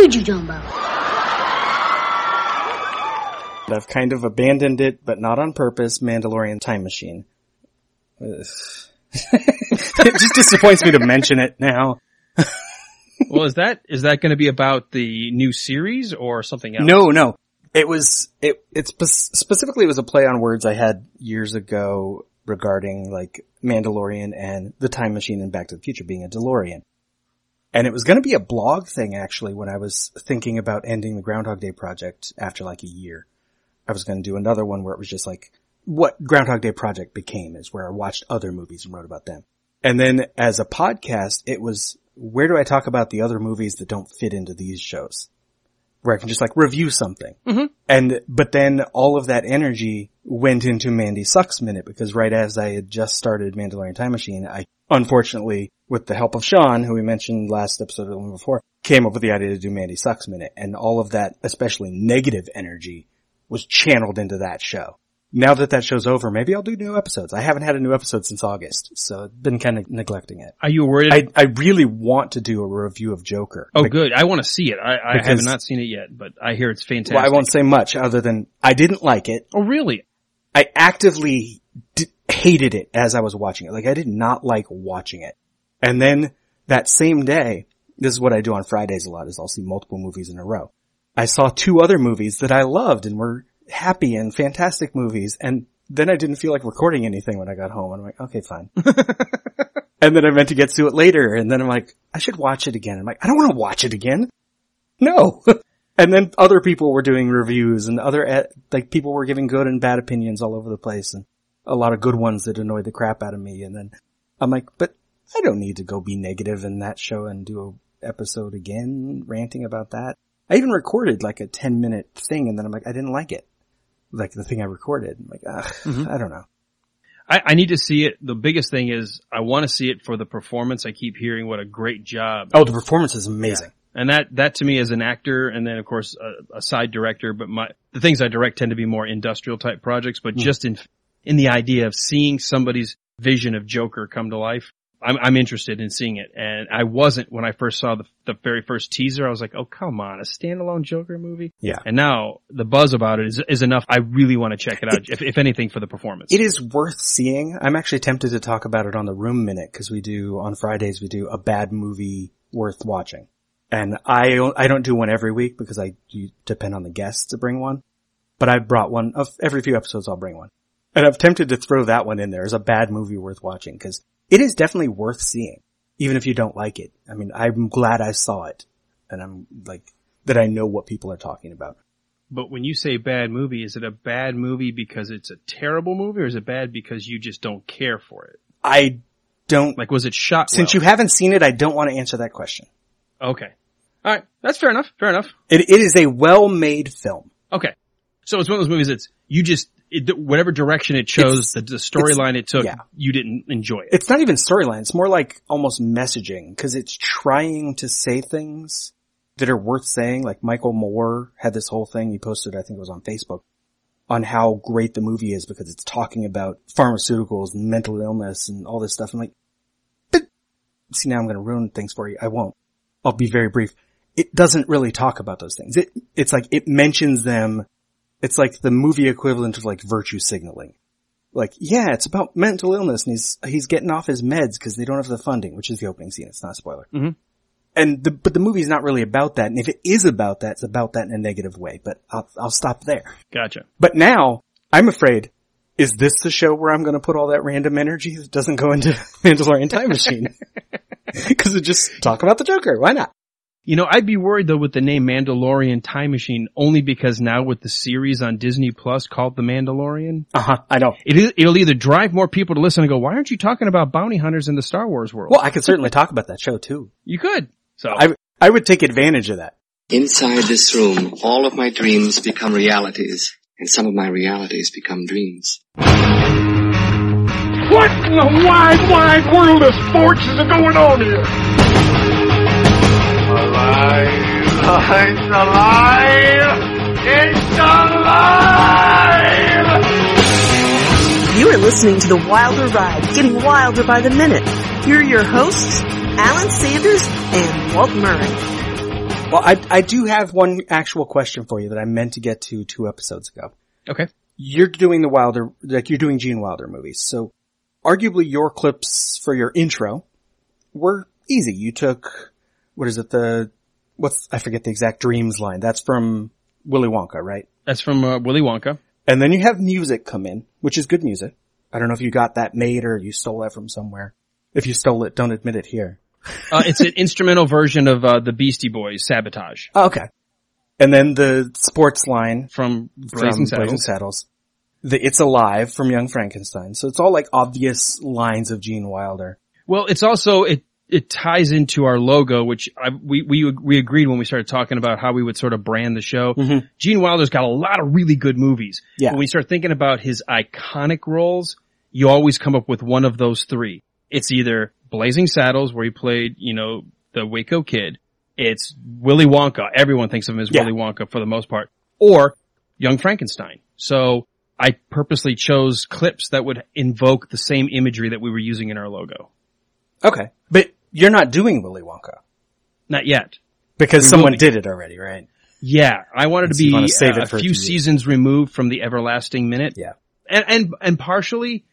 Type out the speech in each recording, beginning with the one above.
What you talking about? I've kind of abandoned it, but not on purpose, Mandalorian Time Machine. It just disappoints me to mention it now. well, is that is that going to be about the new series or something else? No, no. It was it it specifically it was a play on words I had years ago regarding like Mandalorian and the Time Machine and Back to the Future being a DeLorean. And it was going to be a blog thing actually when I was thinking about ending the Groundhog Day project after like a year. I was going to do another one where it was just like what Groundhog Day project became is where I watched other movies and wrote about them. And then as a podcast, it was where do I talk about the other movies that don't fit into these shows? Where I can just like review something. Mhm. And, but then all of that energy went into Mandy Sucks Minute because right as I had just started Mandalorian Time Machine, I unfortunately, with the help of Sean, who we mentioned last episode or the one before, came up with the idea to do Mandy Sucks Minute. And all of that, especially negative energy, was channeled into that show. Now that that show's over, maybe I'll do new episodes. I haven't had a new episode since August, so I've been kind of neglecting it. Are you worried? I, I really want to do a review of Joker. oh, Like, good. I want to see it. I, I have not seen it yet, but I hear it's fantastic. Well, I won't say much other than I didn't like it. Oh, really? I actively hated it as I was watching it. Like I did not like watching it. And then that same day, this is what I do on Fridays a lot is I'll see multiple movies in a row. I saw two other movies that I loved and were happy and fantastic movies. And then I didn't feel like recording anything when I got home. And I'm like, okay, fine. and then I meant to get to it later. And then I'm like, I should watch it again. I'm like, I don't want to watch it again. No. and then other people were doing reviews and other, eh, like people were giving good and bad opinions all over the place and a lot of good ones that annoy the crap out of me. And then I'm like, but I don't need to go be negative in that show and do a episode again ranting about that. I even recorded like a 10 minute thing and then I'm like, I didn't like it. Like the thing I recorded. I'm like, ugh, mm-hmm. I don't know. I, I need to see it. The biggest thing is I want to see it for the performance. I keep hearing what a great job. Oh, the performance is amazing. And that, that to me as an actor and then of course a, a side director, but my, the things I direct tend to be more industrial type projects, but hmm. just in, in the idea of seeing somebody's vision of Joker come to life, I'm, I'm interested in seeing it. And I wasn't when I first saw the, the very first teaser. I was like, oh, come on, a standalone Joker movie? Yeah. And now the buzz about it is, is enough. I really want to check it out, if, if anything for the performance. It is worth seeing. I'm actually tempted to talk about it on the room minute because we do on Fridays we do a bad movie worth watching. And I don't- I don't do one every week because I you depend on the guests to bring one. But I brought one of every few episodes I'll bring one. And I'm tempted to throw that one in there as a bad movie worth watching because it is definitely worth seeing, even if you don't like it. I mean, I'm glad I saw it and I'm like that I know what people are talking about. But when you say bad movie, is it a bad movie because it's a terrible movie or is it bad because you just don't care for it? I don't Like, was it shot since well? you haven't seen it, I don't want to answer that question. Okay. All right. That's fair enough. Fair enough. It, it is a well-made film. Okay. So it's one of those movies that's, you just, it, whatever direction it chose, It's- the, the storyline it took, yeah. you didn't enjoy it. It's not even storyline. It's more like almost messaging because it's trying to say things that are worth saying. Like Michael Moore had this whole thing he posted, I think it was on Facebook, on how great the movie is because it's talking about pharmaceuticals and mental illness and all this stuff. I'm like, but see now I'm going to ruin things for you. I won't. I'll be very brief. It doesn't really talk about those things. It, it's like it mentions them. It's like the movie equivalent of like virtue signaling like, yeah, it's about mental illness and he's, he's getting off his meds because they don't have the funding, which is the opening scene. It's not a spoiler. Mhm. And the, but the movie's not really about that. And if it is about that, it's about that in a negative way, but I'll, I'll stop there. Gotcha. But now I'm afraid, is this the show where I'm going to put all that random energy that doesn't go into Mandalorian Time Machine? Cause it just talk about the Joker. Why not? You know, I'd be worried though with the name Mandalorian Time Machine only because now with the series on Disney Plus called The Mandalorian, Uh huh. I know. it is, it'll either drive more people to listen and go, why aren't you talking about bounty hunters in the Star Wars world? Well, I could certainly talk about that show too. you could. So I, I would take advantage of that. Inside this room, all of my dreams become realities, and some of my realities become dreams. What in the wide, wide world of sports is going on here? Alive! It's alive! It's alive! You are listening to The Wilder Ride, getting wilder by the minute. Here are your hosts, Alan Sanders and Walt Murray. Well, I, I do have one actual question for you that I meant to get to two episodes ago. Okay. You're doing the Wilder, like you're doing Gene Wilder movies. So arguably your clips for your intro were easy. You took, what is it, the, what's, I forget the exact dreams line. That's from Willy Wonka, right? That's from uh, Willy Wonka. And then you have music come in, which is good music. I don't know if you got that made or you stole that from somewhere. If you stole it, don't admit it here. Uh, it's an instrumental version of uh, the Beastie Boys "Sabotage" Oh, okay. And then the sports line from from Saddles. Blazing Saddles. The It's Alive from Young Frankenstein. So it's all like obvious lines of Gene Wilder. Well, it's also it it ties into our logo, which I, we we we agreed when we started talking about how we would sort of brand the show. Mm-hmm. Gene Wilder's got a lot of really good movies. Yeah. When we start thinking about his iconic roles, you always come up with one of those three. It's either Blazing Saddles, where he played, you know, the Waco Kid. It's Willy Wonka. Everyone thinks of him as Yeah. Willy Wonka for the most part, or Young Frankenstein. So I purposely chose clips that would invoke the same imagery that we were using in our logo. Okay. You're not doing Willy Wonka. Not yet. Because We someone did it already, right? Yeah, I wanted to So be wanna save uh, a few seasons removed from the everlasting minute. Yeah. And, and, and partially,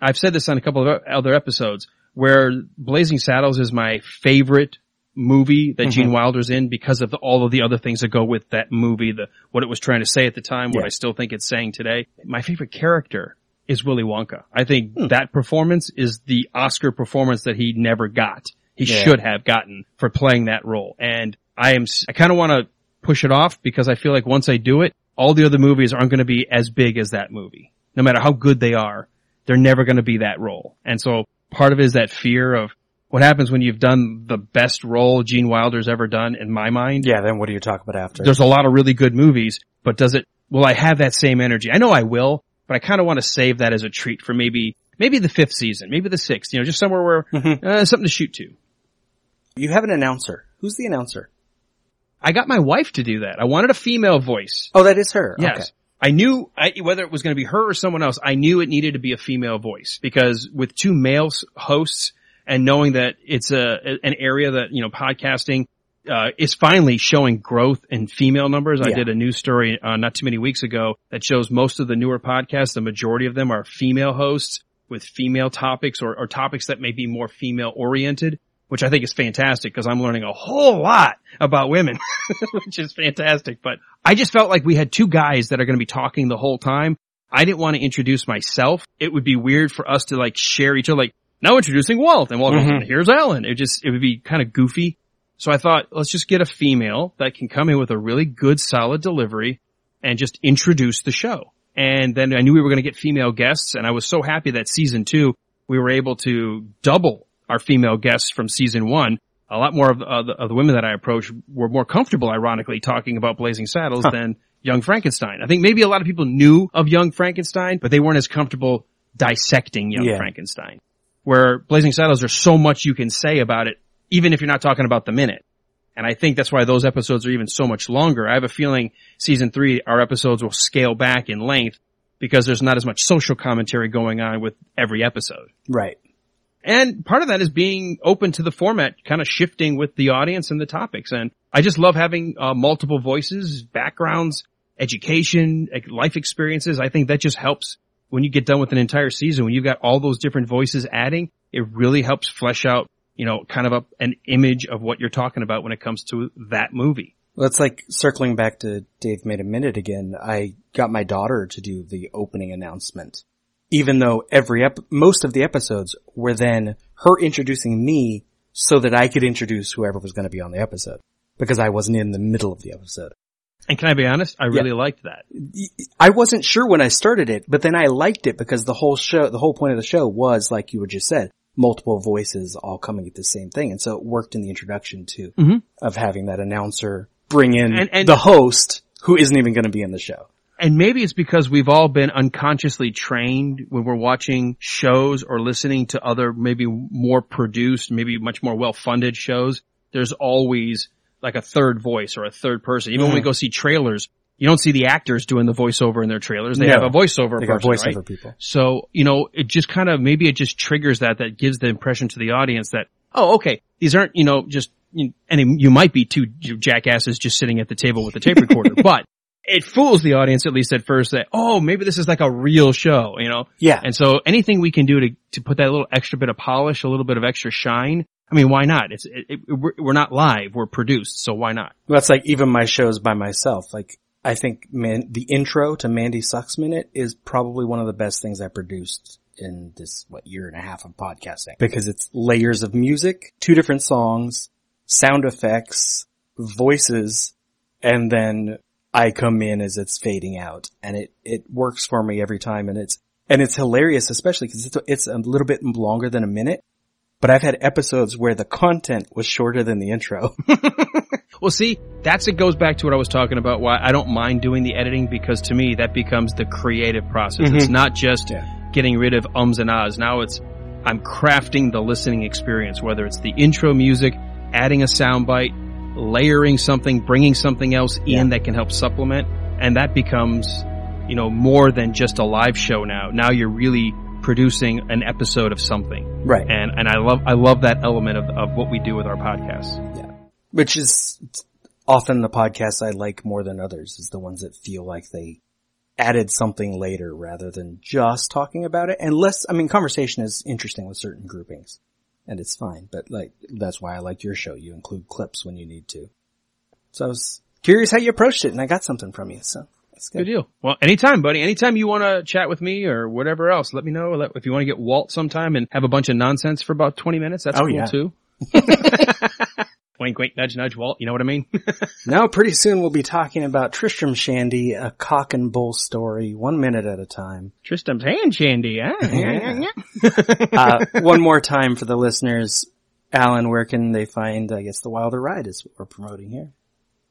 I've said this on a couple of other episodes, where Blazing Saddles is my favorite movie that Mm-hmm. Gene Wilder's in because of the, all of the other things that go with that movie, the, what it was trying to say at the time, what Yeah. I still think it's saying today. My favorite character is Willy Wonka. I think Hmm. that performance is the Oscar performance that he never got. He Yeah. should have gotten for playing that role. And I am, I kind of want to push it off because I feel like once I do it, all the other movies aren't going to be as big as that movie. No matter how good they are, they're never going to be that role. And so part of it is that fear of what happens when you've done the best role Gene Wilder's ever done in my mind. Yeah, then what do you talk about after? There's a lot of really good movies, but does it, will I have that same energy? I know I will, but I kind of want to save that as a treat for maybe, maybe the fifth season, maybe the sixth, you know, just somewhere where, Mm-hmm. uh, something to shoot to. You have an announcer. Who's the announcer? I got my wife to do that. I wanted a female voice. Oh, that is her. Yes. Okay. I knew I, whether it was going to be her or someone else, I knew it needed to be a female voice because with two male hosts and knowing that it's a, an area that, you know, podcasting, uh, is finally showing growth in female numbers. I did a news story, uh, not too many weeks ago that shows most of the newer podcasts, the majority of them are female hosts with female topics or, or topics that may be more female oriented, which I think is fantastic because I'm learning a whole lot about women, which is fantastic. But I just felt like we had two guys that are going to be talking the whole time. I didn't want to introduce myself. It would be weird for us to like share each other, like now introducing Walt and Walt Mhm. here's Alan. It just, it would be kind of goofy. So I thought, let's just get a female that can come in with a really good, solid delivery and just introduce the show. And then I knew we were going to get female guests and I was so happy that season two, we were able to double our female guests from season one. A lot more of, the- of, the, of the women that I approached were more comfortable, ironically, talking about Blazing Saddles than Young Frankenstein. I think maybe a lot of people knew of Young Frankenstein, but they weren't as comfortable dissecting Young Yeah. Frankenstein. Where Blazing Saddles, there's so much you can say about it, even if you're not talking about the minute. And I think that's why those episodes are even so much longer. I have a feeling season three, our episodes will scale back in length because there's not as much social commentary going on with every episode. Right. And part of that is being open to the format, kind of shifting with the audience and the topics. And I just love having uh, multiple voices, backgrounds, education, life experiences. I think that just helps when you get done with an entire season, when you've got all those different voices adding, it really helps flesh out, you know, kind of a, an image of what you're talking about when it comes to that movie. Well, it's like circling back to Dave made a minute again. I got my daughter to do the opening announcement, even though every ep- most of the episodes were then her introducing me so that I could introduce whoever was going to be on the episode because I wasn't in the middle of the episode. And can I be honest? I really liked that. I wasn't sure when I started it, but then I liked it because the whole show, the whole point of the show was, like you had just said, multiple voices all coming at the same thing. And so it worked in the introduction too, Mhm. of having that announcer bring in And- and- the host who isn't even going to be in the show. And maybe it's because we've all been unconsciously trained when we're watching shows or listening to other maybe more produced, maybe much more well-funded shows. There's always like a third voice or a third person. Even when we Mhm. go see trailers, you don't see the actors doing the voiceover in their trailers. They No. have a voiceover They person, voiceover right? people. So, you know, it just kind of, maybe it just triggers that, that gives the impression to the audience that, oh, okay, these aren't, you know, just and you might be two jackasses just sitting at the table with the tape recorder, but it fools the audience at least at first that, oh, maybe this is like a real show, you know? Yeah. And so anything we can do to, to put that little extra bit of polish, a little bit of extra shine, I mean, why not? It's, it, it, we're, we're not live, we're produced, so why not? Well, it's like even my shows by myself. Like I think man, the intro to Mandy Sucks Minute is probably one of the best things I produced in this, what, year and a half of podcasting because it's layers of music, two different songs, sound effects, voices, and then I come in as it's fading out and it, it works for me every time and it's, and it's hilarious, especially because it's, it's a little bit longer than a minute, but I've had episodes where the content was shorter than the intro. Well, see, that's it goes back to what I was talking about. Why I don't mind doing the editing because to me that becomes the creative process. It's mm-hmm. not just Yeah. getting rid of ums and ahs. Now it's I'm crafting the listening experience, whether it's the intro music, adding a soundbite, layering something, bringing something else in Yeah. that can help supplement, and that becomes, you know, more than just a live show now. Now you're really producing an episode of something. right. And and I love I love that element of, of what we do with our podcasts. Yeah. Which is often the podcasts I like more than others is the ones that feel like they added something later rather than just talking about it. And less, I mean, conversation is interesting with certain groupings and it's fine, but like, that's why I like your show. You include clips when you need to. So I was curious how you approached it and I got something from you. So that's Good good. deal. Well, anytime, buddy. Anytime you want to chat with me or whatever else, let me know. If you want to get Walt sometime and have a bunch of nonsense for about 20 minutes, that's Oh, cool yeah. too. wink, wink, nudge, nudge, Walt. You know what I mean? Now pretty soon we'll be talking about Tristram Shandy, a cock and bull story, one minute at a time. Tristram's hand shandy. Huh? Yeah. uh, one more time for the listeners. Alan, where can they find, I guess, the Wilder Ride is what we're promoting here.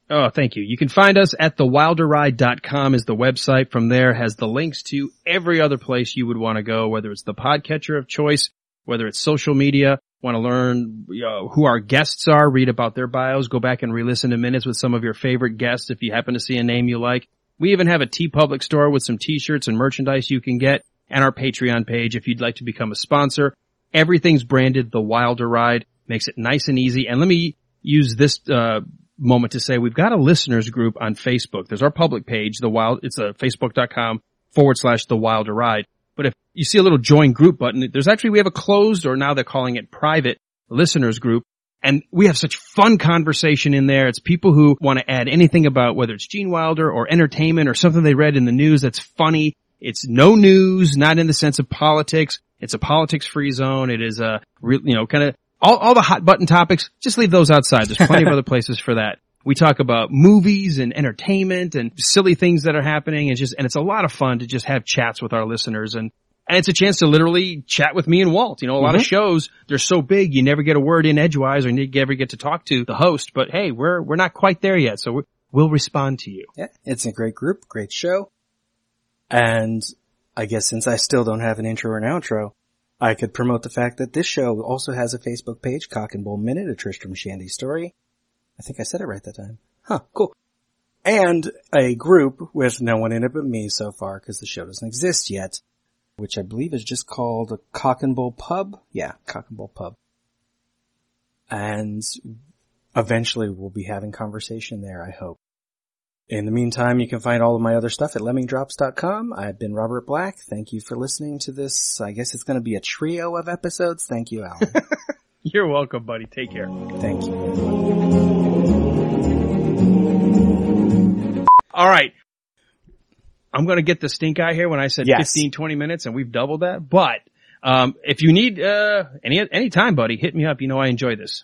Oh, thank you. You can find us at thewilderride.com is the website. From there has the links to every other place you would want to go, whether it's the podcatcher of choice, whether it's social media, want to learn you know, who our guests are, read about their bios, go back and re-listen to minutes with some of your favorite guests if you happen to see a name you like. We even have a TeePublic store with some t-shirts and merchandise you can get and our Patreon page if you'd like to become a sponsor. Everything's branded The Wilder Ride, makes it nice and easy. And let me use this, uh, moment to say we've got a listeners group on Facebook. There's our public page, the wild, it's a facebook.com forward slash the wilder ride. But if you see a little join group button, there's actually, we have a closed or now they're calling it private listeners group. And we have such fun conversation in there. It's people who want to add anything about whether it's Gene Wilder or entertainment or something they read in the news that's funny. It's no news, not in the sense of politics. It's a politics free zone. It is a real, you know, kind of all, all the hot button topics. Just leave those outside. There's plenty of other places for that. We talk about movies and entertainment and silly things that are happening and just, and it's a lot of fun to just have chats with our listeners and, and it's a chance to literally chat with me and Walt. You know, a lot of mm-hmm. shows, they're so big, you never get a word in edgewise or you never get to talk to the host, but hey, we're, we're not quite there yet. So we're, we'll respond to you. Yeah, it's a great group, great show. And I guess since I still don't have an intro or an outro, I could promote the fact that this show also has a Facebook page, Cock and Bull Minute, a Tristram Shandy story. I think I said it right that time. Huh, cool. And a group with no one in it but me so far because the show doesn't exist yet, which I believe is just called a Cock and Bull Pub. Yeah, Cock and Bull Pub. And eventually we'll be having conversation there, I hope. In the meantime, you can find all of my other stuff at lemmingdrops.com. I've been Robert Black. Thank you for listening to this. I guess it's going to be a trio of episodes. Thank you, Alan. You're welcome, buddy. Take care. Thank you. All right. I'm going to get the stink eye here when I said Yes. 15, 20 minutes and we've doubled that. But, um, if you need, uh, any, any time, buddy, hit me up. You know, I enjoy this.